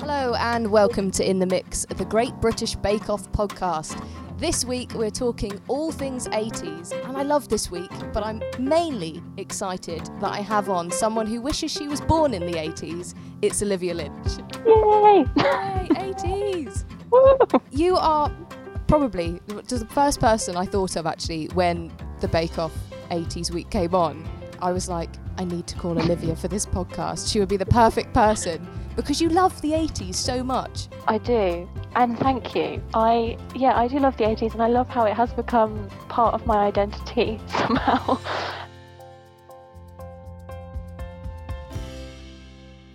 Hello and welcome to In the Mix, the Great British Bake Off podcast. This week we're talking all things 80s, and I love this week, but I'm mainly excited that I have on someone who wishes she was born in the 80s. It's Olivia Lynch. Yay! Yay, 80s! You are probably the first person I thought of actually when the Bake Off 80s week came on. I was like, I need to call Olivia for this podcast. She would be the perfect person because you love the 80s so much. I do. And thank you. I yeah, I do love the 80s and I love how it has become part of my identity somehow.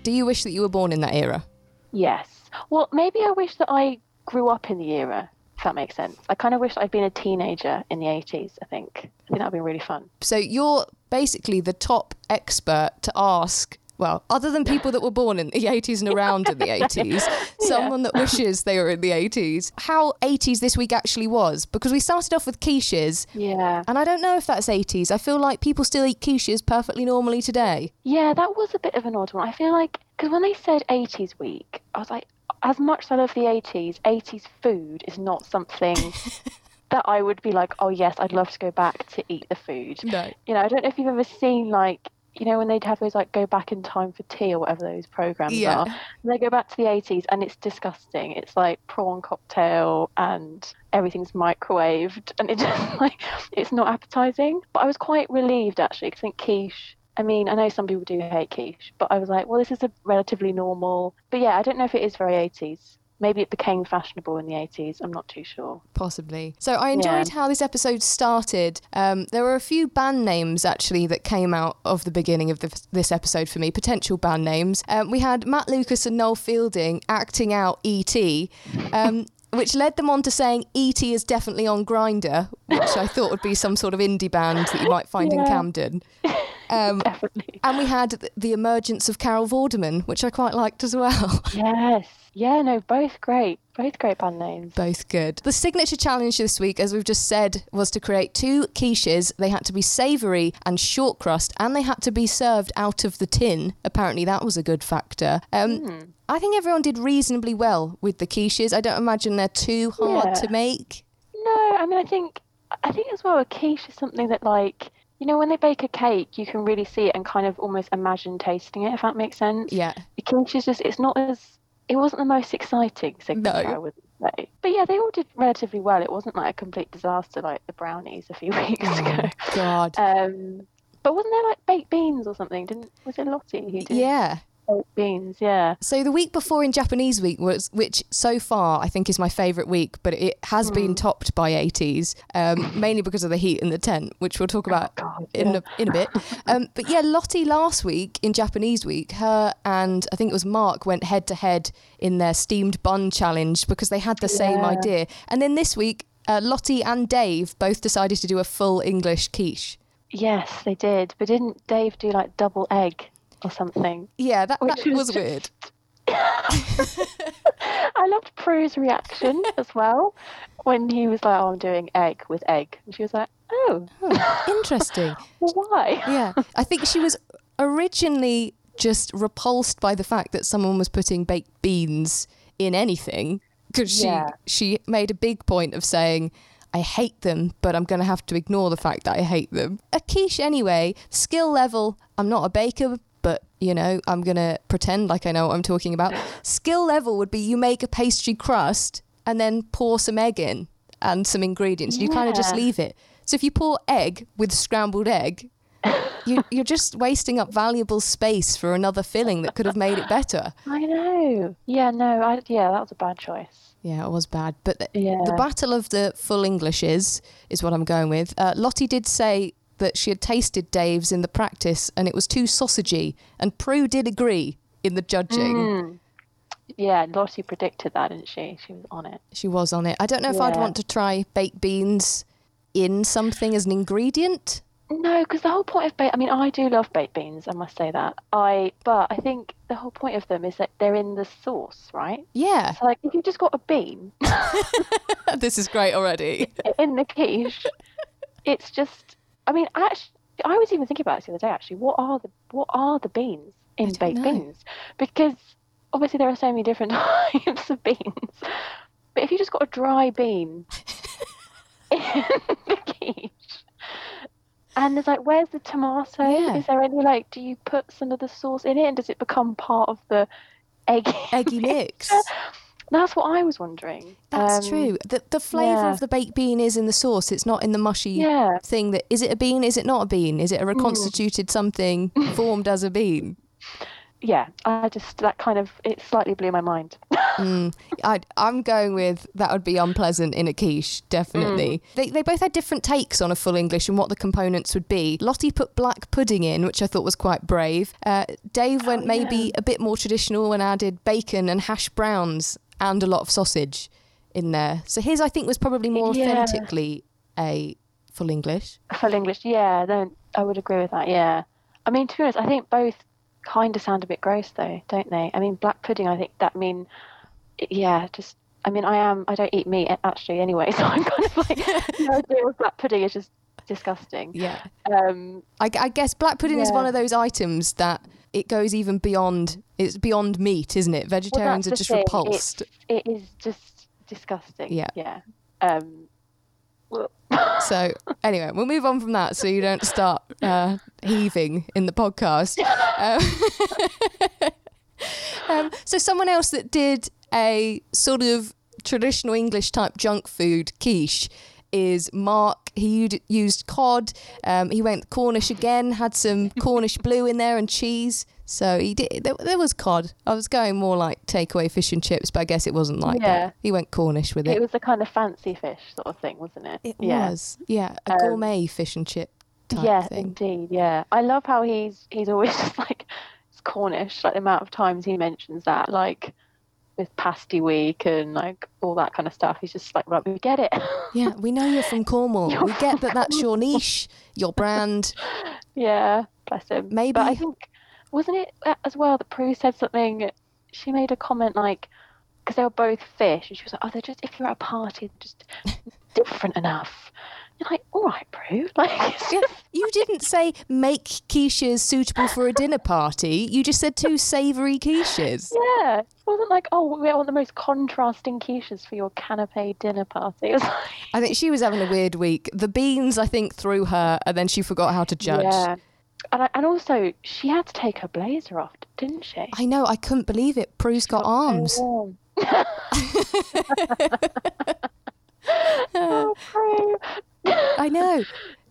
Do you wish that you were born in that era? yes. Well, maybe I wish that I grew up in the era, if that makes sense. I kind of wish I'd been a teenager in the 80s, I think. I think that would be really fun. So you're basically the top expert to ask. Well, other than people that were born in the 80s and around in the 80s, someone that wishes they were in the 80s, how 80s this week actually was. Because we started off with quiches, Yeah. and I don't know if that's 80s. I feel like people still eat quiches perfectly normally today. Yeah, that was a bit of an odd one. I feel like because when they said 80s week, I was like, as much as I love the 80s, 80s food is not something that I would be like, oh yes, I'd love to go back to eat the food. No. You know, I don't know if you've ever seen like, you know, when they'd have those like go back in time for tea or whatever those programs Yeah. are. And they go back to the 80s and it's disgusting. It's like prawn cocktail and everything's microwaved and it just like it's not appetizing. But I was quite relieved actually 'cause I think quiche. I mean, I know some people do hate quiche, but I was like, well, this is a relatively normal. But yeah, I don't know if it is very 80s. Maybe it became fashionable in the 80s. I'm not too sure. Possibly. So I enjoyed Yeah. how this episode started. Um, there were a few band names actually that came out of the beginning of the, this episode for me, potential band names. Um, we had Matt Lucas and Noel Fielding acting out E.T., um, which led them on to saying E.T. is definitely on Grindr, which I thought would be some sort of indie band that you might find in Camden. Um, Definitely. and we had the emergence of Carol Vorderman, which I quite liked as well. Yes. Yeah, no, both great. Both great band names. Both good. The signature challenge this week, as we've just said, was to create two quiches. They had to be savoury and short crust, and they had to be served out of the tin. Apparently, that was a good factor. Um, I think everyone did reasonably well with the quiches. I don't imagine they're too hard Yeah. to make. No, I mean, I think, I think as well, a quiche is something that, like, you know, when they bake a cake, you can really see it and kind of almost imagine tasting it, if that makes sense. Yeah. The quiche is just, it's not as, it wasn't the most exciting thing, No. I would say. But yeah, they all did relatively well. It wasn't like a complete disaster like the brownies a few weeks ago. God. Um, but wasn't there like baked beans or something? Didn't was it Lottie who did Yeah. Baked beans? Yeah. So the week before in Japanese week was, which so far I think is my favourite week, but it has Hmm. been topped by 80s, um, mainly because of the heat in the tent, which we'll talk about God, in yeah. a, in a bit. Um, but yeah, Lottie last week in Japanese week, her and I think it was Mark went head to head in their steamed bun challenge because they had the same idea. And then this week, uh, Lottie and Dave both decided to do a full English quiche. Yes, they did. But didn't Dave do like double egg or something? Yeah, that, that was was weird. I loved Prue's reaction as well when he was like, "Oh, I'm doing egg with egg," and she was like, "Oh, Oh, interesting. well, why?" Yeah, I think she was originally just repulsed by the fact that someone was putting baked beans in anything because she Yeah. she made a big point of saying I hate them, but I'm going to have to ignore the fact that I hate them. A quiche anyway, skill level, I'm not a baker, you know, I'm going to pretend like I know what I'm talking about. Skill level would be you make a pastry crust and then pour some egg in and some ingredients. You kind of just leave it. So if you pour egg with scrambled egg, you, you're just wasting up valuable space for another filling that could have made it better. I know. Yeah, no, I yeah, that was a bad choice. Yeah, it was bad. But the, Yeah. the battle of the full Englishes is what I'm going with. Uh, Lottie did say that she had tasted Dave's in the practice and it was too sausagey. And Prue did agree in the judging. Mm. Yeah, Lottie predicted that, didn't she? She was on it. She was on it. I don't know if I'd want to try baked beans in something as an ingredient. No, because the whole point of baked, I mean, I do love baked beans, I must say that. I, but I think the whole point of them is that they're in the sauce, right? Yeah, So, like, if you've just got a bean this is great already. in the quiche, it's just, I mean, actually, I was even thinking about this the other day, actually. What are the, what are the beans in baked know. beans? Because obviously there are so many different types of beans, but if you just got a dry bean in the quiche, and there's like, where's the tomato? Yeah. Is there any like, do you put some of the sauce in it, and does it become part of the Eggy mix. That's what I was wondering. That's Um, true. The the flavour yeah. of the baked bean is in the sauce. It's not in the mushy Yeah. thing that is it a bean, is it not a bean? Is it a reconstituted something formed as a bean? Yeah, I just that kind of it slightly blew my mind. Mm, I, I'm going with that would be unpleasant in a quiche, definitely. Mm. They, they both had different takes on a full English and what the components would be. Lottie put black pudding in, which I thought was quite brave. Uh, Dave went Oh, maybe yeah. a bit more traditional and added bacon and hash browns and a lot of sausage in there. So his, I think, was probably more Yeah. authentically a full English. Full English, yeah, Then I would agree with that. Yeah, I mean to be honest, I think both kind of sound a bit gross though, don't they? I mean, black pudding. I think that mean, yeah, just. I mean, I am. I don't eat meat actually anyway, so I'm kind of like the idea of black pudding is just disgusting. Yeah. Um, I, I guess black pudding is one of those items that it goes even beyond. It's beyond meat, isn't it? Vegetarians are just thing, repulsed. it is just disgusting. Yeah. Yeah. Um, So anyway, we'll move on from that so you don't start uh, heaving in the podcast. Um, um, so someone else that did a sort of traditional English type junk food quiche is Mark. He used cod. Um, he went Cornish again, had some Cornish blue in there and cheese. So he did. There, there was cod. I was going more like takeaway fish and chips, but I guess it wasn't like Yeah. that. He went Cornish with it it. was a kind of fancy fish sort of thing, wasn't it? It yeah. was, yeah, a Um, gourmet fish and chip type yeah, thing. indeed. Yeah, I love how he's he's always just like it's Cornish. Like the amount of times he mentions that, like with pasty week and like all that kind of stuff. He's just like, right, we get it. Yeah, we know you're from Cornwall. You're we get that that's your niche, your brand. yeah, bless him. Maybe- but I think wasn't it uh, as well that Prue said something? She made a comment like because they were both fish, and she was like, "Oh, they're just if you're at a party, they're just different enough." You're like, "All right, Prue." Like, Yeah, you didn't say make quiches suitable for a dinner party. You just said two savoury quiches. Yeah, it wasn't like, oh, we want the most contrasting quiches for your canapé dinner party. It was like, I think she was having a weird week. The beans, I think, threw her, and then she forgot how to judge. yeah. And, I, and also, she had to take her blazer off, didn't she? I know. I couldn't believe it. Prue's got So arms. warm. oh. I know.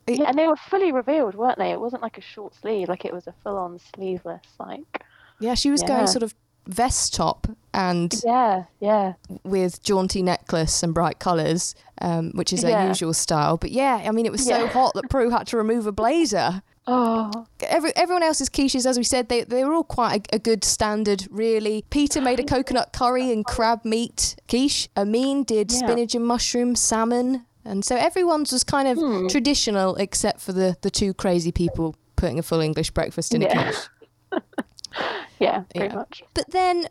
It- Yeah, and they were fully revealed, weren't they? It wasn't like a short sleeve, like it was a full-on sleeveless, like. Yeah, she was Yeah. going sort of vest top and Yeah, yeah, with jaunty necklace and bright colours, um, which is her Yeah. usual style. But yeah, I mean, it was so hot that Prue had to remove a blazer. Oh, Every, everyone else's quiches, as we said, they, they were all quite a, a good standard, really. Peter made a coconut curry and crab meat quiche. Hermine did Yeah. spinach and mushroom salmon. And so everyone's was kind of Hmm. traditional, except for the, the two crazy people putting a full English breakfast in a quiche. yeah, pretty Yeah. much. But then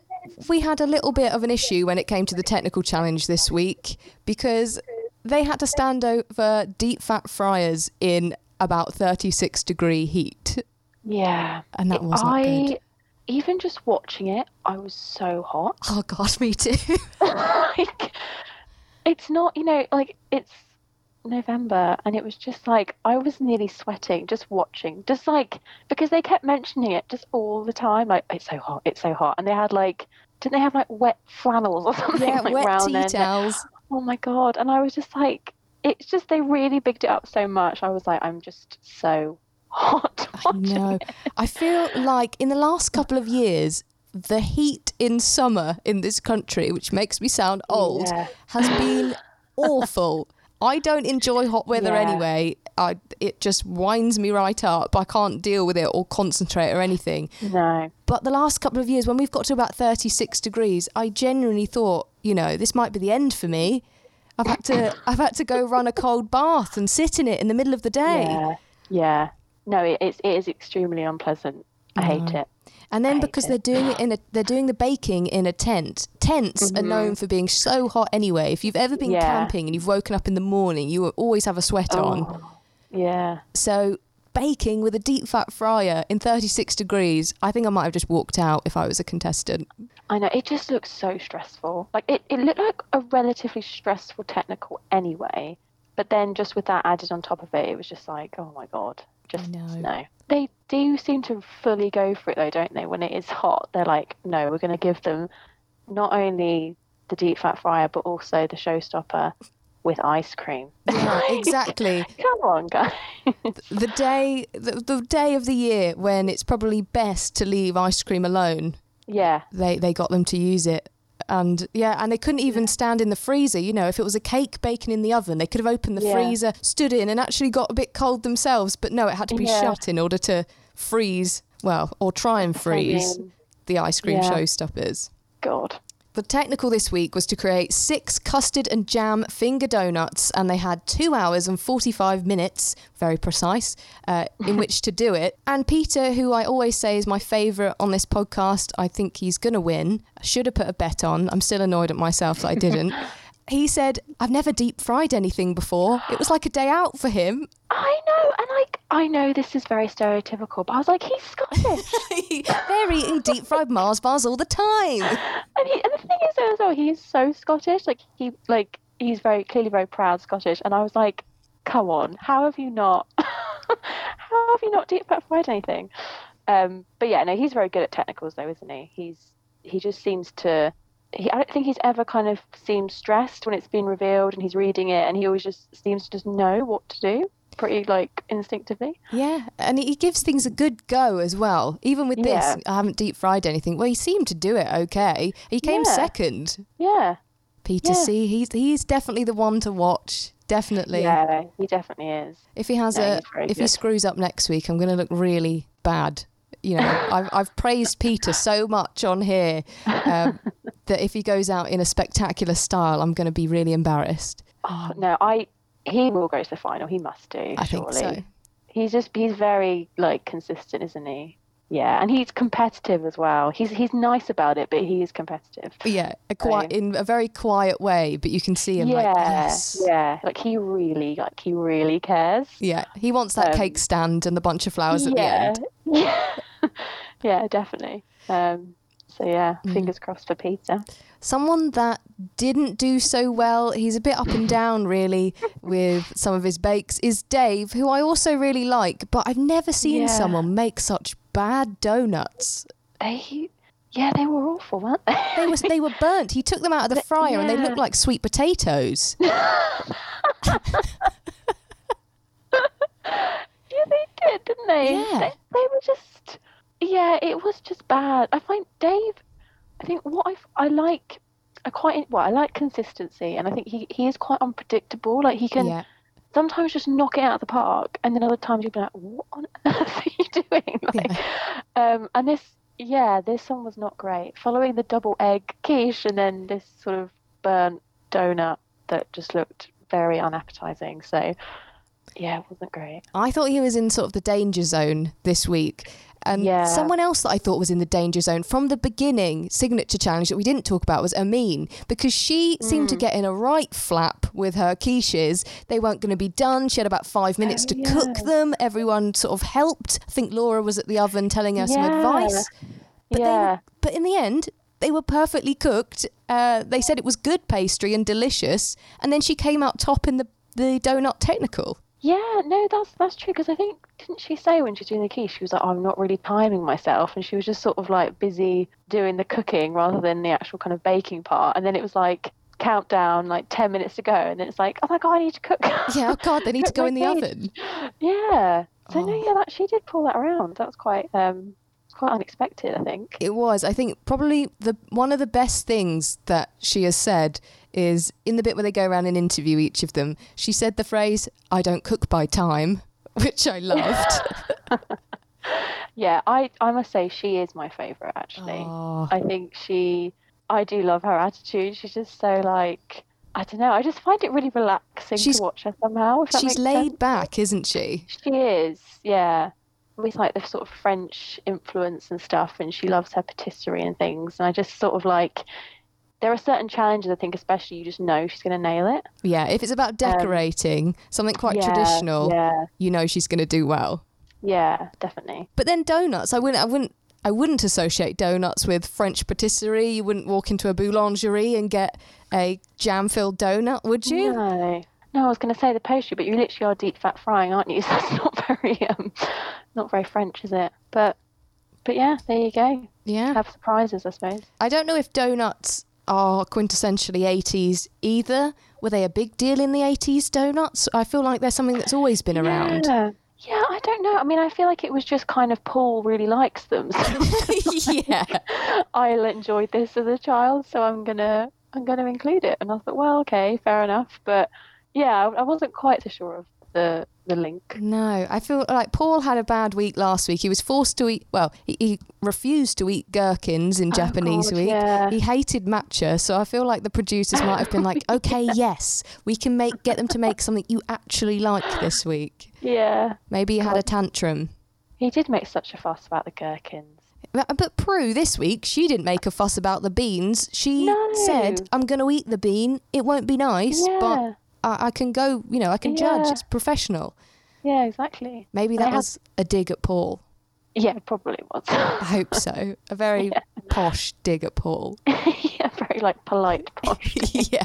we had a little bit of an issue when it came to the technical challenge this week because they had to stand over deep fat fryers in about 36 degree heat. Yeah. And that wasn't I, good. even just watching it, I was so hot. Oh, God, me too. like, it's not, you know, like it's November and it was just like I was nearly sweating just watching, just like because they kept mentioning it just all the time. Like, it's so hot, it's so hot. And they had like, didn't they have like wet flannels or something yeah, like wet round tea their towels. Oh my God. And I was just like, it's just, they really bigged it up so much. I was like, I'm just so hot. I know. it. I feel like in the last couple of years, the heat in summer in this country, which makes me sound old, Yeah. has been awful. I don't enjoy hot weather Yeah. anyway. I it just winds me right up. I can't deal with it or concentrate or anything. No. But the last couple of years, when we've got to about 36 degrees, I genuinely thought, you know, this might be the end for me. I've had to I've had to go run a cold bath and sit in it in the middle of the day. Yeah. Yeah. No, it, it's, it is extremely unpleasant. I hate it. And then because it. they're doing it in a they're doing the baking in a tent. Tents are known for being so hot anyway. If you've ever been Mm-hmm. Yeah. camping and you've woken up in the morning, you will always have a sweater on. Oh, yeah. So baking with a deep fat fryer in 36 degrees. I think I might have just walked out if I was a contestant. I know it just looks so stressful. Like it, it looked like a relatively stressful technical anyway, but then just with that added on top of it, it was just like, oh my god, just no. They do seem to fully go for it though, don't they? When it is hot, they're like, no, we're going to give them not only the deep fat fryer but also the showstopper with ice cream. Yeah, exactly. Come on, guys. the day the, the day of the year when it's probably best to leave ice cream alone yeah, they they got them to use it and yeah and they couldn't even stand in the freezer you know if it was a cake baking in the oven they could have opened the Yeah. freezer stood in and actually got a bit cold themselves but no it had to be Yeah. shut in order to freeze well or try and freeze the ice cream yeah. showstoppers God. The technical this week was to create six custard and jam finger donuts, and they had two hours and 45 minutes, very precise, uh, in which to do it. And Peter, who I always say is my favourite on this podcast, I think he's going to win. I should have put a bet on. I'm still annoyed at myself that I didn't. he said, I've never deep fried anything before. It was like a day out for him. I know, and like I know this is very stereotypical, but I was like, he's Scottish. They're eating deep fried Mars bars all the time. and, he, and the thing is though, as well, he's so Scottish. Like he like he's very clearly very proud Scottish. And I was like, come on, how have you not? how have you not deep fried anything? Um, but yeah, no, he's very good at technicals though, isn't he? He's he just seems to. He, I don't think he's ever kind of seemed stressed when it's been revealed and he's reading it, and he always just seems to just know what to do, pretty like instinctively. Yeah, and he gives things a good go as well. Even with Yeah. this, I haven't deep fried anything. Well, he seemed to do it okay. He came Yeah. second. Yeah, Peter Yeah. C. He's he's definitely the one to watch. Definitely. yeah, he definitely is. If he has No, a if he screws up next week, I'm going to look really bad. You know, I've I've praised Peter so much on here um, that if he goes out in a spectacular style, I'm going to be really embarrassed. Oh, no, I he will go to the final. He must do. I surely. think so. He's just he's very like consistent, isn't he? Yeah, and he's competitive as well. He's he's nice about it, but he is competitive. Yeah, a quiet, So- in a very quiet way, but you can see him yeah, like yes. yeah. Like he really like he really cares. Yeah, he wants that Um, cake stand and the bunch of flowers at the end. yeah, yeah, definitely. Um, so yeah, Mm. fingers crossed for Peter. Someone that didn't do so well, he's a bit up and down really with some of his bakes, is Dave, who I also really like, but I've never seen Yeah. someone make such bad donuts. They, yeah, they were awful, weren't they? They was they were burnt. He took them out of the fryer and they looked like sweet potatoes. Yeah, they did, didn't they? Yeah. They, they were just, yeah, it was just bad. I find Dave, I think what I, I like, I quite, well, I like consistency, and I think he, he is quite unpredictable. Like, he can yeah. sometimes just knock it out of the park, and then other times you'll be like, what on earth are you doing? Like, um, and this, yeah, this one was not great. Following the double egg quiche, and then this sort of burnt donut that just looked very unappetizing. So, yeah, it wasn't great. I thought he was in sort of the danger zone this week. And Yeah. someone else that I thought was in the danger zone from the beginning, signature challenge that we didn't talk about was Hermine, because she seemed Mm. to get in a right flap with her quiches. They weren't going to be done. She had about five minutes Oh, to cook them. Everyone sort of helped. I think Laura was at the oven telling her some advice. But, they yeah. were, but in the end, they were perfectly cooked. Uh, they said it was good pastry and delicious. And then she came out top in the, the donut technical. Yeah, no, that's that's true because I think didn't she say when she was doing the quiche she was like, I'm not really timing myself, and she was just sort of like busy doing the cooking rather than the actual kind of baking part. And then it was like countdown, like ten minutes to go, and then it's like, oh my god, I need to cook. Yeah, oh God, they need to go in the oven. yeah. So Oh. no, yeah, that she did pull that around. That was quite um quite unexpected, I think. It was. I think probably the one of the best things that she has said is in the bit where they go around and interview each of them. She said the phrase "I don't cook by time," which I loved. Yeah, I I must say she is my favourite actually. Oh, I think she, I do love her attitude. She's just so like, I don't know. I just find it really relaxing She's- to watch her somehow. She's laid sense. back, isn't she? She is, yeah. With like the sort of French influence and stuff, and she loves her patisserie and things. And I just sort of like, there are certain challenges I think, especially you just know she's going to nail it. Yeah. If it's about decorating something quite Um, Yeah, traditional, Yeah. you know she's going to do well. Yeah, definitely. But then donuts, I wouldn't, I wouldn't, I wouldn't associate donuts with French patisserie. You wouldn't walk into a boulangerie and get a jam-filled donut, would you? No. No, I was going to say the pastry, but you literally are deep fat frying, aren't you? So that's not very, um, not very French, is it? But, but yeah, there you go. Yeah. Have surprises, I suppose. I don't know if donuts are quintessentially 80s either. Were they a big deal in the 80s, donuts? I feel like they're something that's always been around. Yeah. Yeah, I don't know. I mean, I feel like it was just kind of Paul really likes them. So yeah. I enjoyed this as a child, so I'm gonna I'm gonna include it. And I thought, well, okay, fair enough. But yeah, I I wasn't quite so sure of the the link. No, I feel like Paul had a bad week last week. He was forced to eat, well, he, he refused to eat gherkins in oh, Japanese Oh, God, week. yeah. He hated matcha, so I feel like the producers might have been like, okay, yes, we can make get them to make something you actually like this week. Yeah, Maybe he had a tantrum. he did make such a fuss about the gherkins. But but Prue this week, she didn't make a fuss about the beans. She No. said, "I'm going to eat the bean. It won't be nice, but Yeah. I, I can go. You know, I can judge. It's professional. Yeah, exactly. Maybe that had- was a dig at Paul. Yeah, probably was. I hope so. A very posh dig at Paul. yeah, very like polite posh. yeah.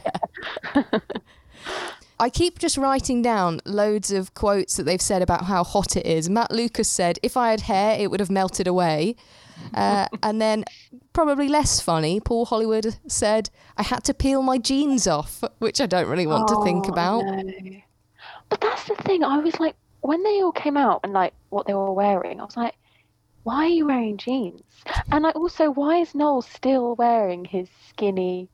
I keep just writing down loads of quotes that they've said about how hot it is. Matt Lucas said, "If I had hair, it would have melted away." Uh, and then, probably less funny, Paul Hollywood said, "I had to peel my jeans off," which I don't really want to think Oh, about. no. But that's the thing. I was like, when they all came out and like what they were wearing, I was like, why are you wearing jeans? And like also, why is Noel still wearing his skinny?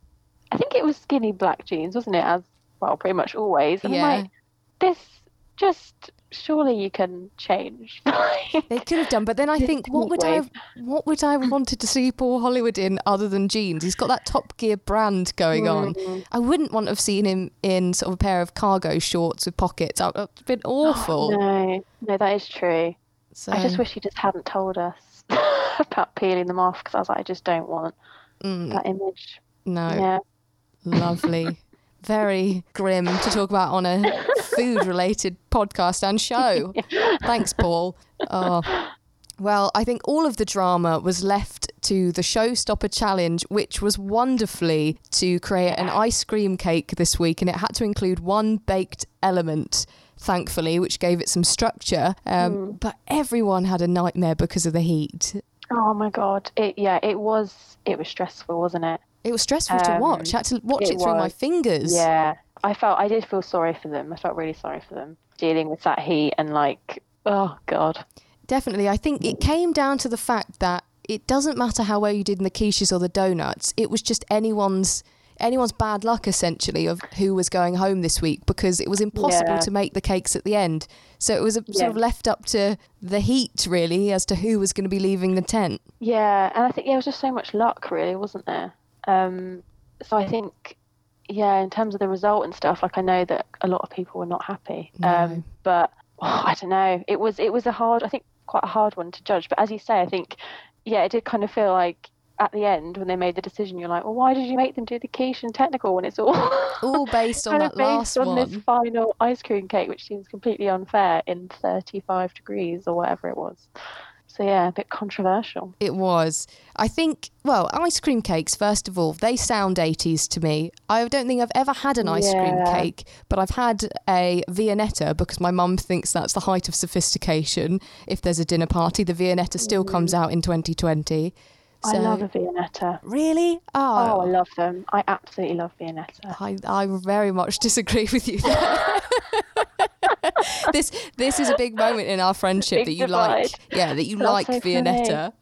I think it was skinny black jeans, wasn't it? As well, pretty much always. And Yeah. I'm like, this just surely you can change. They could have done, but then I think, what would I have, what would I have wanted to see Paul Hollywood in other than jeans? He's got that Top Gear brand going on. Mm. I wouldn't want to have seen him in sort of a pair of cargo shorts with pockets. Would have been awful. no, no, that is true. So, I just wish he just hadn't told us about peeling them off because I was like, I just don't want mm, that image. no, Yeah. lovely. Very grim to talk about on a food related podcast and show. Thanks, Paul. Oh. Well, I think all of the drama was left to the Showstopper Challenge, which was wonderfully to create an ice cream cake this week, and it had to include one baked element, thankfully, which gave it some structure. Um, But everyone had a nightmare because of the heat. Oh my god. It yeah, it was it was stressful, wasn't it? It was stressful to Um, watch. I had to watch it, it through my fingers. Yeah. I felt I did feel sorry for them. I felt really sorry for them dealing with that heat and like oh god. Definitely. I think it came down to the fact that it doesn't matter how well you did in the quiches or the donuts. It was just anyone's anyone's bad luck essentially of who was going home this week because it was impossible Yeah. to make the cakes at the end. So it was a, Yeah. sort of left up to the heat really as to who was going to be leaving the tent. Yeah, and I think yeah, it was just so much luck really, wasn't there? Um so I think yeah, in terms of the result and stuff, like I know that a lot of people were not happy. No. Um but oh, I don't know. It was it was a hard I think quite a hard one to judge. But as you say, I think yeah, it did kind of feel like at the end when they made the decision you're like, Well why did you make them do the quiche and technical when it's all All based on that based last on one. this final ice cream cake, which seems completely unfair in 35 degrees or whatever it was. So yeah, a bit controversial. It was. I think, well, ice cream cakes, first of all, they sound 80s to me. I don't think I've ever had an ice cream cake, but I've had a Viennetta because my mum thinks that's the height of sophistication. If there's a dinner party, the Viennetta still comes mm. out in 2020. I love a Viennetta. Really? Oh, oh I Oh, love them. I absolutely love Viennetta. I, I very much disagree with you there. this this is a big moment in our friendship that you like. Yeah, that you That's like so. Viennetta.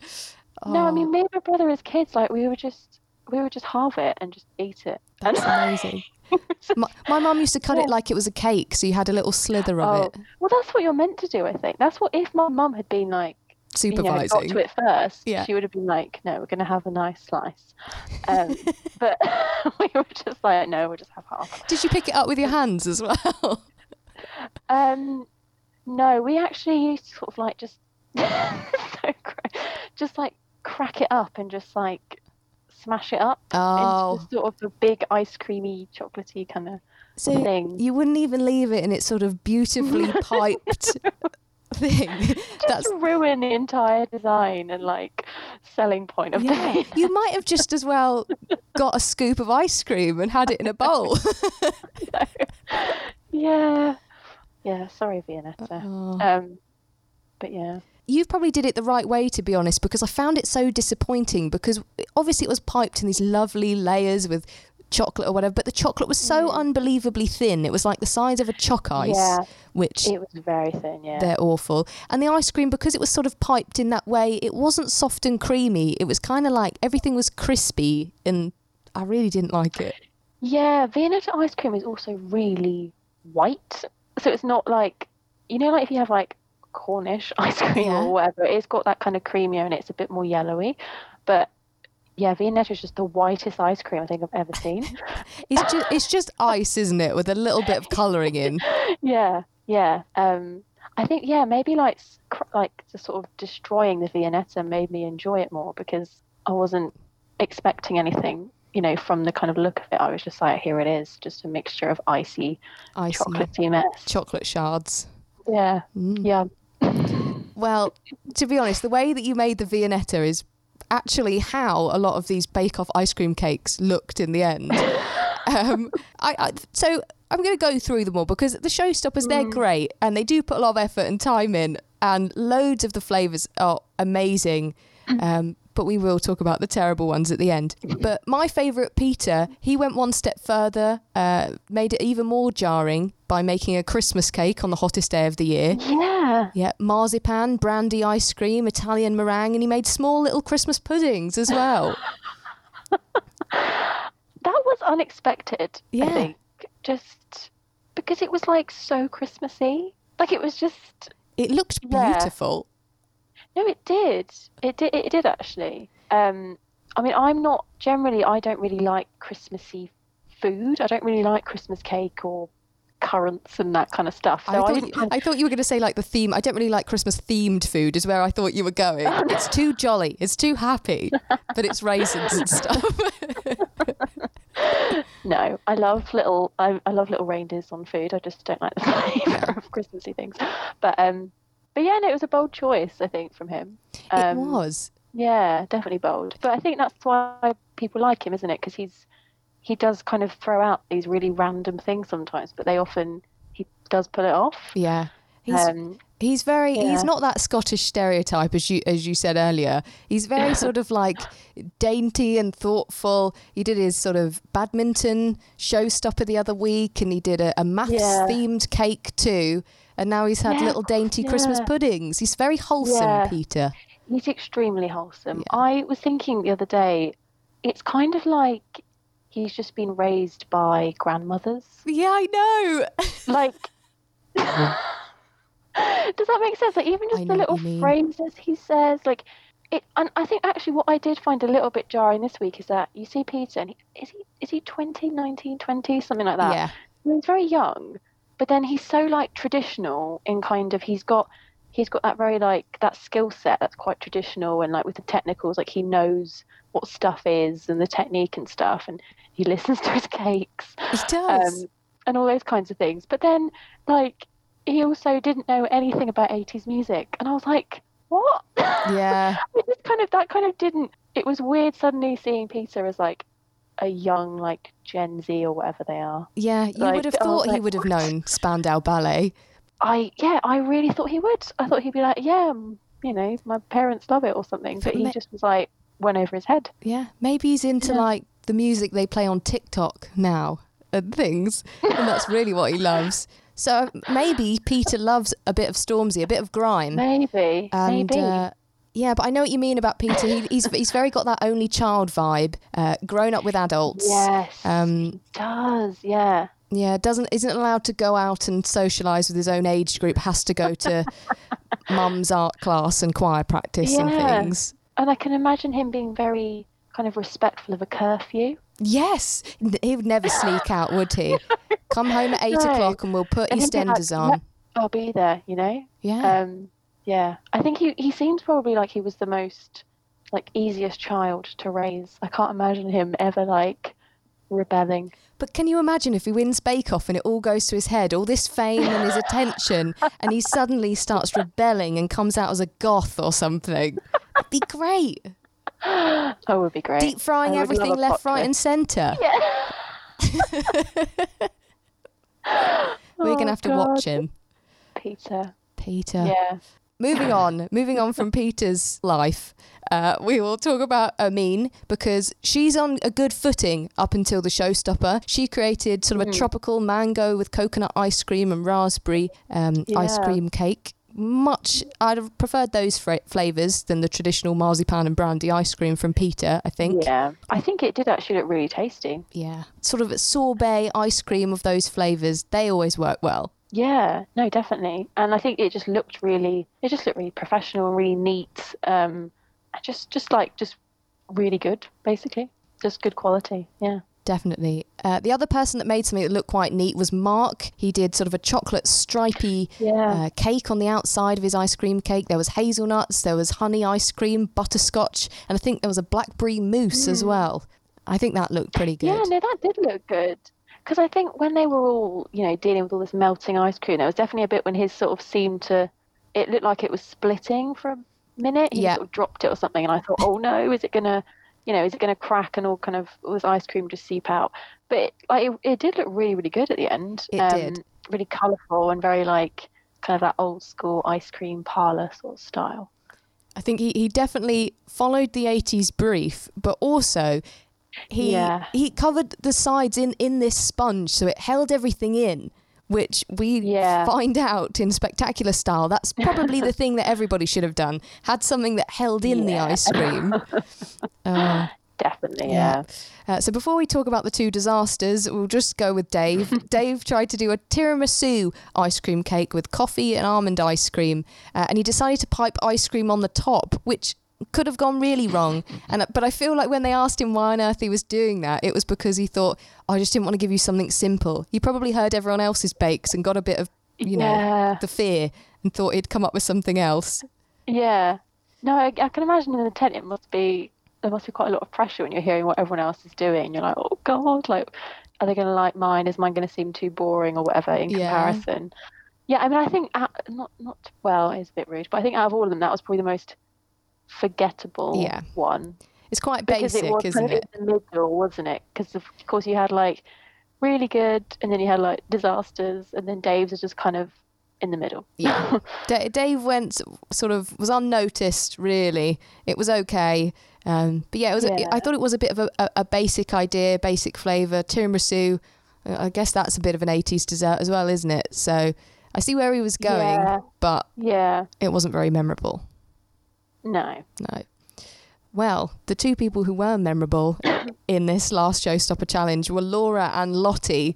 No, I Oh, mean me and my brother as kids, like we would just we would just halve it and just eat it. That's amazing. my, my mum used to cut it like it was a cake, so you had a little slither of Oh, it, well, that's what you're meant to do. I think that's what if my mum had been like, you know, got to it first, Yeah. she would have been like, no, we're going to have a nice slice. Um, but we were just like, no, we'll just have half. Did you pick it up with your hands as well? Um, no, we actually used to sort of like just so just like crack it up and just like smash it up Oh, into sort of a big ice creamy, chocolatey kind of so thing. you wouldn't even leave it in its sort of beautifully piped thing. That's That's ruin the entire design and like selling point of yeah. the You might have just as well got a scoop of ice cream and had it in a bowl. yeah, yeah. Sorry, Viennetta. Oh. Um, but yeah, you probably did it the right way to be honest because i found it so disappointing because obviously it was piped in these lovely layers with chocolate or whatever but the chocolate was so Mm. unbelievably thin it was like the size of a choc ice Yeah. which it was very thin. Yeah, they're awful and the ice cream because it was sort of piped in that way it wasn't soft and creamy it was kind of like everything was crispy and i really didn't like it yeah. Viennetta ice cream is also really white, so it's not like you know, like if you have like Cornish ice cream Yeah. or whatever, it's got that kind of creamier and it's a bit more yellowy. But yeah, Viennetta is just the whitest ice cream I think I've ever seen. it's just it's just ice isn't it with a little bit of colouring in yeah, yeah. Um, I think yeah, maybe like like the sort of destroying the Viennetta made me enjoy it more because I wasn't expecting anything, you know, from the kind of look of it. I was just like, here it is, just a mixture of icy, icy chocolatey mess. chocolate shards Yeah, Mm. yeah, Well, to be honest, the way that you made the Viennetta is actually how a lot of these Bake Off ice cream cakes looked in the end. um, I, I, so I'm going to go through them all because the showstoppers, they're great and they do put a lot of effort and time in, and loads of the flavours are amazing. Um, but we will talk about the terrible ones at the end. But my favourite, Peter, he went one step further, uh, made it even more jarring by making a Christmas cake on the hottest day of the year. yeah. Yeah, marzipan, brandy ice cream, Italian meringue, and he made small little Christmas puddings as well. That was unexpected. Yeah. I think just because it was like so Christmassy. Like it was just It looked Yeah. No, it did. It did. It did actually. Um, I mean, I'm not generally. I don't really like Christmassy food. I don't really like Christmas cake or currants and that kind of stuff. So I, I, thought didn't. you, I thought you were going to say like the theme. I don't really like Christmas themed food, is where I thought you were going. It's too jolly. It's too happy, but it's raisins and stuff. no, I love little. I, I love little reindeers on food. I just don't like the flavour of Christmassy things. But um, but yeah, no, it was a bold choice. I think from him. it Um, was. Yeah, definitely bold. But I think that's why people like him, isn't it? Because he's he does kind of throw out these really random things sometimes, but they often he does pull it off. Yeah. He's Um, he's very he's not that Scottish stereotype as you as you said earlier. He's very sort of like dainty and thoughtful. He did his sort of badminton showstopper the other week and he did a, a maths Yeah. themed cake too. And now he's had Yeah, little dainty Christmas puddings. He's very wholesome, Yeah. Peter. he's extremely wholesome. Yeah. I was thinking the other day, it's kind of like he's just been raised by grandmothers. Yeah, I know. Like, does that make sense? Like, even just the little phrases he says, like. It, and I think actually what I did find a little bit jarring this week is that you see Peter and he, is he is he 20, 19, 20, something like that. yeah. he's very young, but then he's so like traditional in kind of he's got he's got that very like that skill set that's quite traditional and like with the technicals like he knows what stuff is and the technique and stuff and he listens to his cakes He does. um, and all those kinds of things. But then like he also didn't know anything about 80s music and I was like, what? yeah. it just kind of that kind of didn't it was weird suddenly seeing Peter as like a young like Gen Z or whatever they are. Yeah. You Like, would have I thought he would have known Spandau Ballet. I yeah, I really thought he would. I thought he'd be like, yeah, you know, my parents love it or something. But he just was like went over his head. Yeah, maybe he's into Yeah. like the music they play on TikTok now and things, and that's really what he loves. So maybe Peter loves a bit of Stormzy, a bit of grime, Maybe, and maybe. uh, yeah. But I know what you mean about Peter. He, he's he's very got that only child vibe, uh, grown up with adults. yes, Um, does yeah. yeah, doesn't isn't allowed to go out and socialise with his own age group. Has to go to mum's art class and choir practice and things. And I can imagine him being very kind of respectful of a curfew. Yes, he would never sneak out, would he? Come home at eight No. o'clock and we'll put And he'd like, EastEnders on. I'll be there, you know. Yeah, Um, yeah, I think he he seems probably like he was the most like easiest child to raise. I can't imagine him ever like rebelling. But can you imagine if he wins Bake Off and it all goes to his head, all this fame and his attention, and he suddenly starts rebelling and comes out as a goth or something? It'd be great. Oh, it would be great. Deep frying I would love everything left, right, and centre. We're going to Oh, have to watch him. Peter. Peter. Yeah. Moving on, moving on from Peter's life, uh, we will talk about Hermine because she's on a good footing up until the showstopper. She created sort of a Mm. tropical mango with coconut ice cream and raspberry um, ice cream cake. Much, I'd have preferred those fra- flavors than the traditional marzipan and brandy ice cream from Peter. I think. Yeah. I think it did actually look really tasty. Yeah. Sort of a sorbet ice cream of those flavors. They always work well. Yeah, no, definitely. And I think it just looked really, it just looked really professional and really neat. Um, just, just like, just really good, basically. Just good quality. Yeah. Definitely. Uh, the other person that made something that looked quite neat was Mark. He did sort of a chocolate stripy Yeah. uh, cake on the outside of his ice cream cake. There was hazelnuts, there was honey ice cream, butterscotch, and I think there was a blackberry mousse as well. I think that looked pretty good. Mm. Yeah, no, that did look good. Because I think when they were all, you know, dealing with all this melting ice cream, there was definitely a bit when his sort of seemed to, it looked like it was splitting for a minute. He Yeah. sort of dropped it or something, and I thought, oh no, is it gonna, you know, is it gonna crack and all kind of all this ice cream just seep out? But it, like, it, it did look really, really good at the end. It um, did. Really colourful and very like kind of that old school ice cream parlor sort of style. I think he, he definitely followed the 80s brief, but also he Yeah. he covered the sides in, in this sponge so it held everything in, which we Yeah. find out in spectacular style. That's probably the thing that everybody should have done. Had something that held in the ice cream. Uh, Definitely, Yeah. yeah. Uh, so before we talk about the two disasters, we'll just go with Dave. Dave tried to do a tiramisu ice cream cake with coffee and almond ice cream, uh, and he decided to pipe ice cream on the top, which could have gone really wrong. And but I feel like when they asked him why on earth he was doing that, it was because he thought, "I just didn't want to give you something simple." He probably heard everyone else's bakes and got a bit of, you know, Yeah. the fear and thought he'd come up with something else. Yeah. No, I, I can imagine in the tent it must be there must be quite a lot of pressure when you're hearing what everyone else is doing. You're like, oh god, like, are they going to like mine? Is mine going to seem too boring or whatever in comparison? Yeah, I mean, I think not not well, it's a bit rude, but I think out of all of them, that was probably the most forgettable Yeah. one It's quite because basic, it was isn't kind of it? in the middle, wasn't it? Because of course you had like really good, and then you had like disasters, and then Dave's is just kind of in the middle. Yeah. Da- Dave went sort of was unnoticed. Really, it was okay. Um, but yeah, it was. Yeah. I thought it was a bit of a, a, a basic idea, basic flavour. Tiramisu. uh, I guess that's a bit of an '80s dessert as well, isn't it? So I see where he was going, Yeah. but yeah. it wasn't very memorable. No. No. Well, the two people who were memorable in this last Showstopper challenge were Laura and Lottie.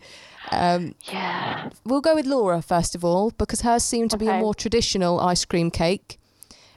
Um, Yeah. We'll go with Laura first of all because hers seemed to be a more traditional ice cream cake.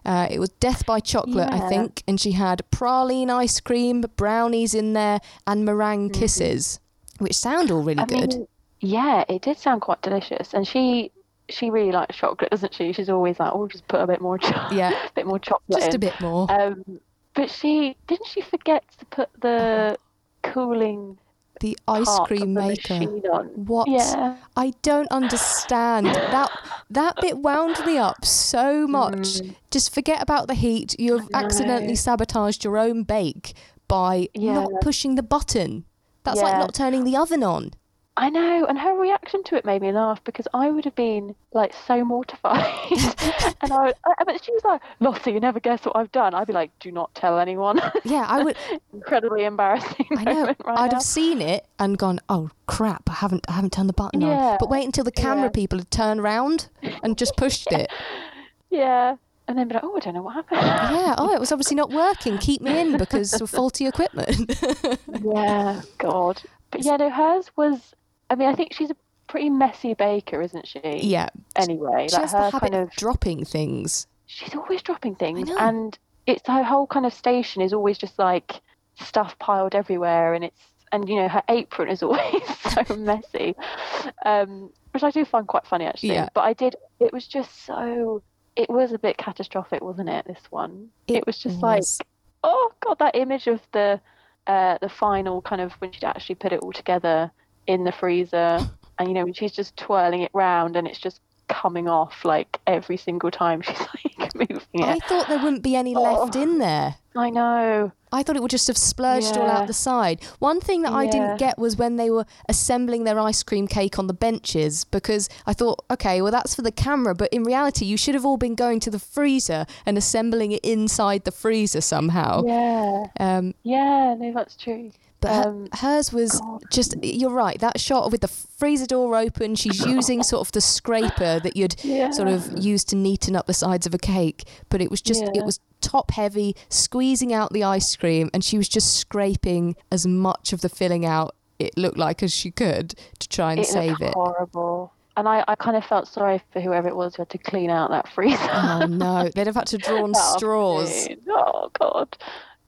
Uh, it was Death by Chocolate, I think, and she had praline ice cream, brownies in there, and meringue kisses, which sound all really Mm-hmm. I good. mean, yeah, it did sound quite delicious, and she she really likes chocolate, doesn't she? She's always like, "Oh, just put a bit more, cho- Yeah. a bit more chocolate Just in." a bit more. Um, but she didn't she forget to put the cooling the ice cream maker. on. What? Yeah. I don't understand. that that bit wound me up so much. Just forget about the heat. You've Mm. Accidentally sabotaged your own bake by not pushing the button. That's like not turning the oven on. I know, and her reaction to it made me laugh because I would have been like so mortified. and I, I, but she was like, "Lottie, you never guess what I've done." I'd be like, "Do not tell anyone." Yeah, I would. Incredibly embarrassing. I know. right I'd now. have seen it and gone, "Oh crap! I haven't, I haven't turned the button on." Yeah, But wait until the camera yeah. people had turned round and just pushed it. Yeah, and then be like, "Oh, I don't know what happened." Yeah. Oh, it was obviously not working. Keep me in because of faulty equipment. yeah, God. But yeah, no, hers was. I mean, I think she's a pretty messy baker, isn't she? yeah. Anyway, She like has the her habit kind of. dropping things. She's always dropping things, and it's her whole kind of station is always just like stuff piled everywhere, and it's and you know her apron is always so messy, um, which I do find quite funny actually. Yeah. But I did. It was just so. It was a bit catastrophic, wasn't it? This one. It, was just was. like, oh god, that image of the uh, the final kind of when she'd actually put it all together in the freezer, and you know she's just twirling it round and it's just coming off like every single time she's like moving it. I thought there wouldn't be any left Oh. in there. I know. I thought it would just have splurged all out the side. One thing that I didn't get was when they were assembling their ice cream cake on the benches because I thought, okay, well, that's for the camera, but in reality, you should have all been going to the freezer and assembling it inside the freezer somehow. Yeah. Um, Yeah. No, that's true. But her- Um, hers was God. just, you're right, that shot with the freezer door open, she's using sort of the scraper that you'd Yeah. sort of used to neaten up the sides of a cake, but it was just, Yeah. it was top heavy, squeezing out the ice cream, and she was just scraping as much of the filling out it looked like as she could to try and it save it. horrible. And I, I kind of felt sorry for whoever it was who had to clean out that freezer. Oh no, they'd have had to draw on straws. afternoon. Oh god,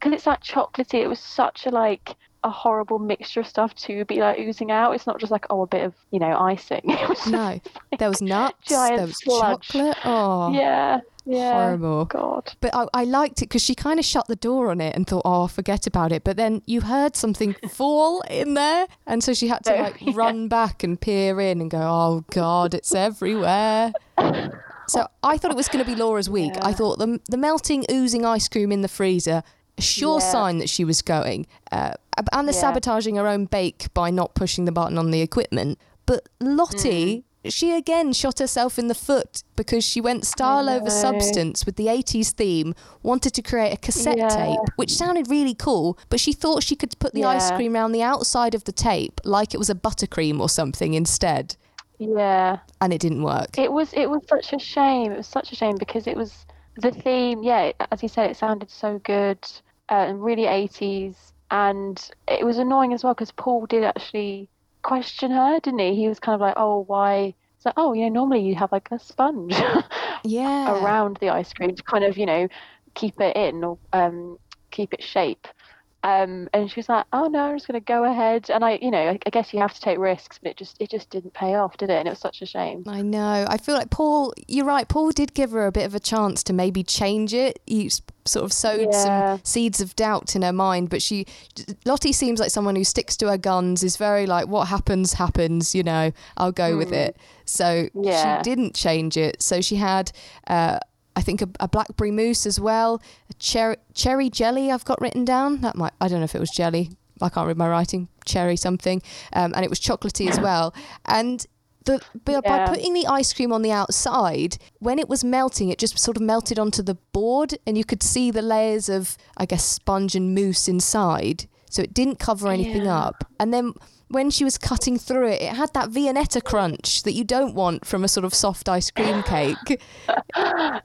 because it's that chocolatey. It was such a like a horrible mixture of stuff to be like oozing out. It's not just like oh a bit of you know icing. No, there was nuts, giant there was sludge. chocolate. Oh, yeah, yeah. horrible. God. But I, I liked it because she kind of shut the door on it and thought, oh, forget about it. But then you heard something fall in there. And so she had to like yeah. run back and peer in and go, oh, God, it's everywhere. So I thought it was going to be Laura's week. I thought the, the melting, oozing ice cream in the freezer, a sure Yeah. sign that she was going. Uh, and the Yeah. sabotaging her own bake by not pushing the button on the equipment. But Lottie, Mm. she again shot herself in the foot because she went style over substance with the 80s theme, wanted to create a cassette Yeah. tape, which sounded really cool, but she thought she could put the ice cream around the outside of the tape like it was a buttercream or something instead. Yeah. And it didn't work. It was it was such a shame. It was such a shame because it was the theme. Yeah, as you said, it sounded so good uh, and really 80s, and it was annoying as well because Paul did actually question her, didn't he? He was kind of like, "Oh, why?" It's like, "Oh, you know, normally you have like a sponge yeah. around the ice cream to kind of, you know, keep it in or um, keep its shape." Um, and she was like, "Oh no, I'm just gonna go ahead." And I, you know, I, I guess you have to take risks, but it just it just didn't pay off, did it? And it was such a shame. I know. I feel like Paul, you're right. Paul did give her a bit of a chance to maybe change it. He sort of sowed Yeah. some seeds of doubt in her mind, but she, Lottie seems like someone who sticks to her guns, is very like, what happens, happens, you know, I'll go with it. So Yeah. she didn't change it. So she had, uh, I think, a, a blackberry mousse as well, a cherry, cherry jelly I've got written down. That might, I don't know if it was jelly. I can't read my writing. Cherry something. Um, and it was chocolatey as well. And the, but by Yeah. putting the ice cream on the outside, when it was melting, it just sort of melted onto the board, and you could see the layers of, I guess, sponge and mousse inside. So it didn't cover anything Yeah. up. And then when she was cutting through it, it had that Viennetta crunch that you don't want from a sort of soft ice cream cake.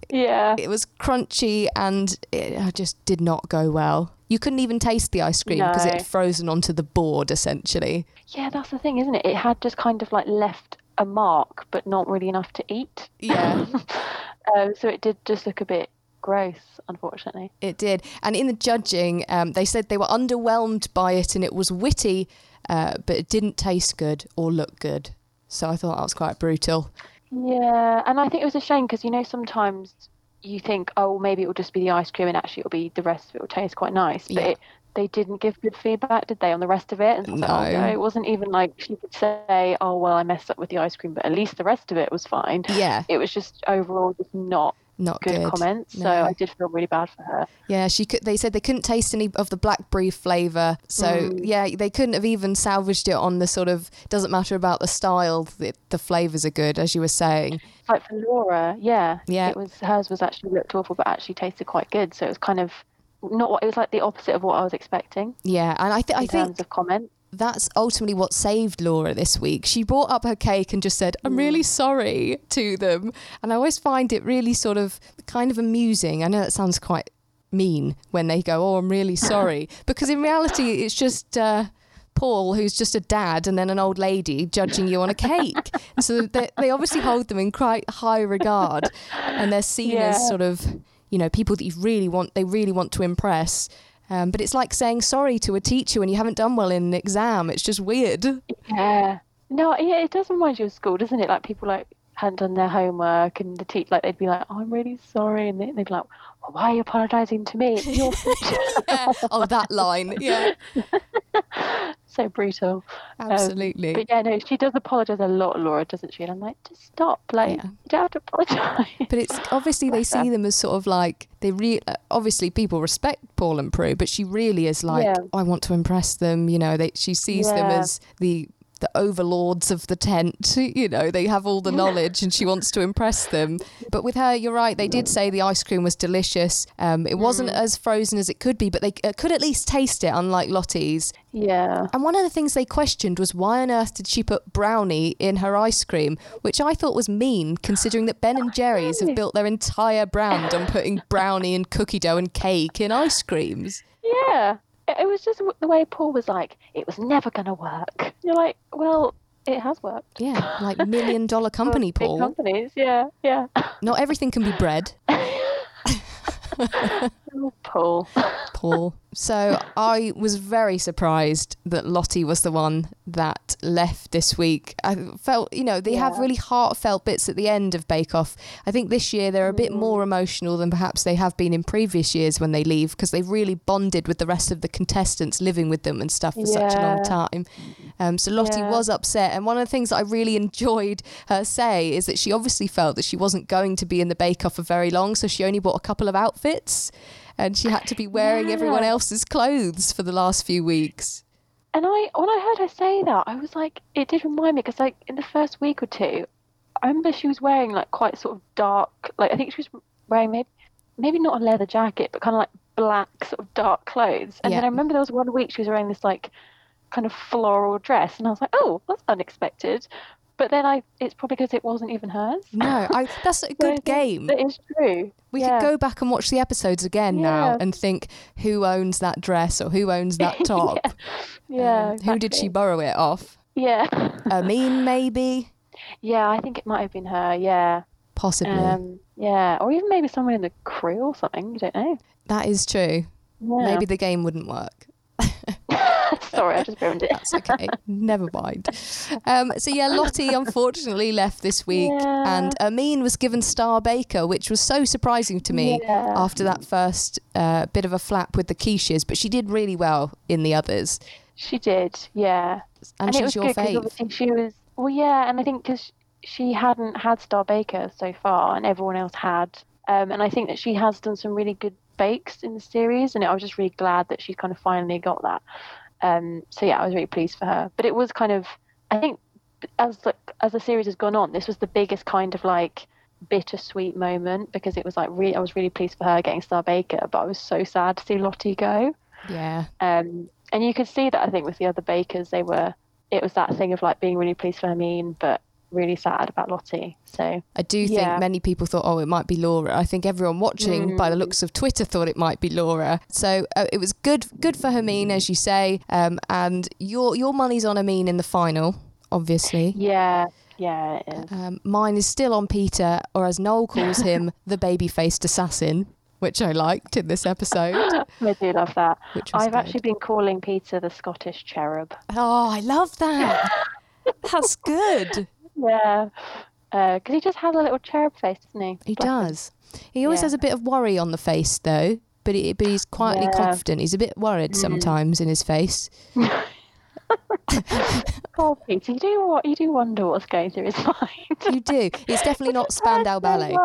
Yeah. it was crunchy and it uh, just did not go well. You couldn't even taste the ice cream because it had frozen onto the board essentially. Yeah, that's the thing, isn't it? It had just kind of like left a mark, but not really enough to eat. Yeah. um, so it did just look a bit gross, unfortunately. It did. And in the judging, um, they said they were underwhelmed by it and it was witty, uh, but it didn't taste good or look good. So I thought that was quite brutal. Yeah, and I think it was a shame because you know sometimes you think, oh, maybe it will just be the ice cream, and actually it'll be the rest of it will taste quite nice. But Yeah. it, they didn't give good feedback, did they, on the rest of it? And it's like, oh, No. no, it wasn't even like she could say, oh, well, I messed up with the ice cream, but at least the rest of it was fine. Yeah, It was just overall just not not good, good. comments. So No. I did feel really bad for her. Yeah, she could. They said they couldn't taste any of the blackberry flavour. So Mm. yeah, they couldn't have even salvaged it on the sort of doesn't matter about the style. The, the flavours are good, as you were saying. Like for Laura, yeah, Yeah. it was hers was actually looked awful, but actually tasted quite good. So it was kind of not what it was like the opposite of what I was expecting Yeah, and I, th- in I think terms of comment. That's ultimately what saved Laura this week. She brought up her cake and just said, I'm really sorry to them. And I always find it really sort of kind of amusing. I know that sounds quite mean when they go, Oh, I'm really sorry. because in reality, it's just. Uh, Paul, who's just a dad, and then an old lady judging you on a cake. So they, they obviously hold them in quite high regard, and they're seen Yeah. as sort of, you know, people that you really want, they really want to impress. Um, but it's like saying sorry to a teacher when you haven't done well in an exam. It's just weird. Yeah. No, yeah, it does remind you of school, doesn't it? Like people like hadn't done their homework, and the teacher like they'd be like, "Oh, I'm really sorry," and they, would be like, well, "Why are you apologising to me? It's your yeah. Oh, that line, yeah. so brutal. Absolutely. Um, but yeah, no, she does apologise a lot, Laura, doesn't she? And I'm like, just stop. Like, yeah. you don't have to apologise. But it's obviously they see them as sort of like they really obviously people respect Paul and Prue, but she really is like, yeah. I want to impress them. You know, they she sees yeah. them as the the overlords of the tent. You know, they have all the knowledge and she wants to impress them. But with her, you're right. They did say the ice cream was delicious. Um, it wasn't mm. as frozen as it could be, but they uh, could at least taste it, unlike Lottie's. Yeah. And one of the things they questioned was why on earth did she put brownie in her ice cream, which I thought was mean, considering that Ben and Jerry's have built their entire brand on putting brownie and cookie dough and cake in ice creams. Yeah it was just the way Paul was like, it was never going to work. You're like, well, it has worked. Yeah, like million dollar company, Paul. companies, yeah, yeah. Not everything can be bread. Paul. Paul. So I was very surprised that Lottie was the one that left this week. I felt, you know, they yeah. have really heartfelt bits at the end of Bake Off. I think this year they're a bit mm. more emotional than perhaps they have been in previous years when they leave because they've really bonded with the rest of the contestants living with them and stuff for yeah. such a long time. Um, so Lottie yeah. was upset. And one of the things that I really enjoyed her say is that she obviously felt that she wasn't going to be in the Bake Off for very long. So she only bought a couple of outfits and she had to be wearing yeah. everyone else's clothes for the last few weeks. And I, when I heard her say that, I was like, it did remind me because like in the first week or two, I remember she was wearing like quite sort of dark, like I think she was wearing maybe maybe not a leather jacket, but kind of like black sort of dark clothes. And yeah. then I remember there was one week she was wearing this like kind of floral dress, and I was like, oh, that's unexpected. But then I, it's probably because it wasn't even hers. No, I, that's a good game. That is true. We yeah. could go back and watch the episodes again yeah. now and think who owns that dress or who owns that top. yeah, yeah um, exactly. Who did she borrow it off? Yeah. Hermine, maybe. Yeah, I think it might have been her. Yeah. Possibly. Um, yeah, or even maybe someone in the crew or something. You don't know. That is true. Maybe the game wouldn't work. Sorry, I just ruined it. That's okay. Never mind. Um, so yeah, Lottie unfortunately left this week, yeah. and Hermine was given Star Baker, which was so surprising to me yeah. after that first uh, bit of a flap with the quiches. But she did really well in the others. She did, yeah. And, and she's your fave. She was well, yeah, and I think because she hadn't had Star Baker so far, and everyone else had. Um, and I think that she has done some really good bakes in the series, and I was just really glad that she kind of finally got that. Um, so yeah, I was really pleased for her. But it was kind of, I think, as the as the series has gone on, this was the biggest kind of like bittersweet moment because it was like really, I was really pleased for her getting Star Baker, but I was so sad to see Lottie go. Yeah. Um, and you could see that I think with the other bakers, they were. It was that thing of like being really pleased for Hermine, but really sad about Lottie. So I do think yeah. many people thought, oh, it might be Laura. I think everyone watching, mm. by the looks of Twitter, thought it might be Laura. So uh, it was good, good for Hermine, as you say. Um, and your your money's on Hermine in the final, obviously. Yeah. Yeah, it is. Um, mine is still on Peter, or as Noel calls him, the baby faced assassin which I liked in this episode. I do love that. I've good. actually been calling Peter the Scottish cherub. Oh, I love that. That's good. Yeah. Because uh, he just has a little cherub face, doesn't he? He does. He always yeah. has a bit of worry on the face, though. But he, but he's quietly yeah. confident. He's a bit worried mm. sometimes in his face. oh, Peter, you do what? You do wonder what's going through his mind. you do. It's definitely not Spandau Ballet.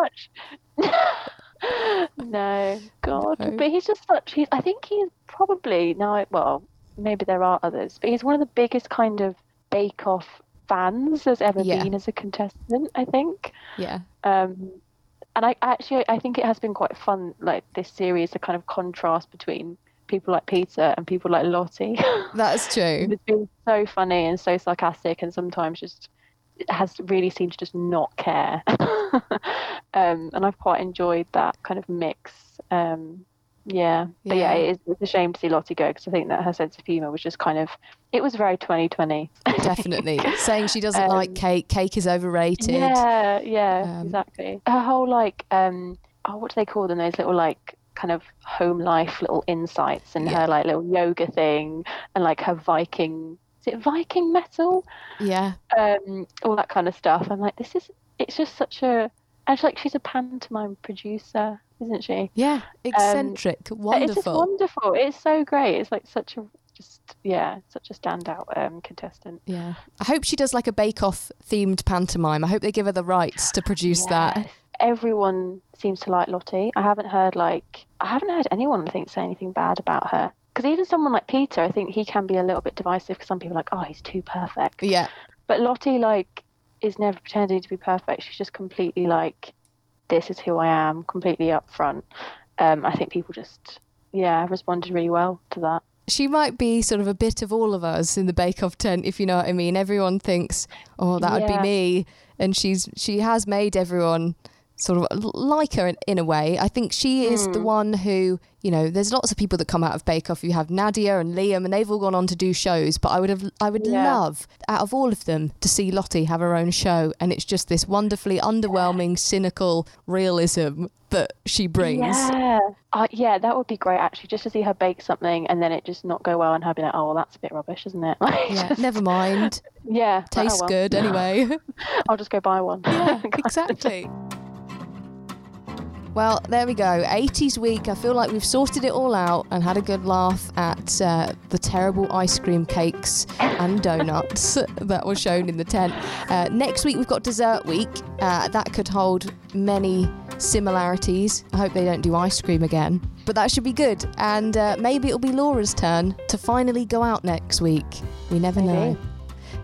no, God. No. But he's just such. He's. I think he's probably now. Well, maybe there are others, but he's one of the biggest kind of Bake Off fans there's ever yeah. been as a contestant. I think. Yeah. Um, and I actually I think it has been quite fun, like this series, the kind of contrast between people like Peter and people like Lottie. That's true. it's been so funny and so sarcastic, and sometimes just has really seemed to just not care. um, and I've quite enjoyed that kind of mix. Um, yeah, but yeah, yeah it is, it's a shame to see Lottie go because I think that her sense of humour was just kind of it was very 2020. Definitely saying she doesn't um, like cake. Cake is overrated. Yeah, yeah, um, exactly. Her whole like um oh what do they call them? Those little like kind of home life little insights and yeah. her like little yoga thing and like her Viking is it Viking metal? Yeah. Um, all that kind of stuff. I'm like, this is it's just such a. And like she's a pantomime producer, isn't she? Yeah, eccentric, wonderful. Um, it's just wonderful. It's so great. It's like such a just yeah, such a standout um, contestant. Yeah, I hope she does like a Bake Off themed pantomime. I hope they give her the rights to produce yes. that. Everyone seems to like Lottie. I haven't heard like I haven't heard anyone I think say anything bad about her. Because even someone like Peter, I think he can be a little bit divisive. Because some people are like, oh, he's too perfect. Yeah. But Lottie like is never pretending to be perfect. She's just completely like, this is who I am, completely upfront. Um, I think people just yeah responded really well to that she might be sort of a bit of all of us in the Bake Off tent, if you know what I mean. Everyone thinks, oh, that would yeah. be me, and she's she has made everyone sort of like her in, in a way. I think she is mm. the hmm. one who, you know, there's lots of people that come out of Bake Off. You have Nadia and Liam, and they've all gone on to do shows. But I would have, I would yeah. love out of all of them to see Lottie have her own show, and it's just this wonderfully underwhelming, cynical realism that she brings. Yeah, uh, yeah, that would be great actually, just to see her bake something and then it just not go well, and her be like, "Oh, well, that's a bit rubbish, isn't it?" Like, yeah, just, never mind. Yeah, tastes oh, well. good anyway. I'll just go buy one. Yeah, exactly. Well, there we go. 80s week. I feel like we've sorted it all out and had a good laugh at uh, the terrible ice cream cakes and donuts that were shown in the tent. Uh, next week, we've got dessert week. Uh, that could hold many similarities. I hope they don't do ice cream again. But that should be good. And uh, maybe it'll be Laura's turn to finally go out next week. We never maybe. know.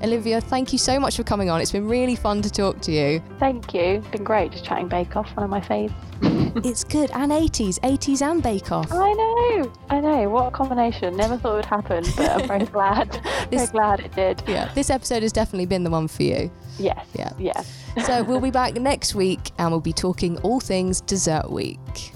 Olivia, thank you so much for coming on. It's been really fun to talk to you. Thank you. It's been great just chatting Bake Off, one of my faves. it's good. And 80s, 80s and Bake Off. I know. I know. What a combination. Never thought it would happen, but I'm very glad. this, very glad it did. Yeah. This episode has definitely been the one for you. Yes. Yeah. Yes. so we'll be back next week and we'll be talking all things dessert week.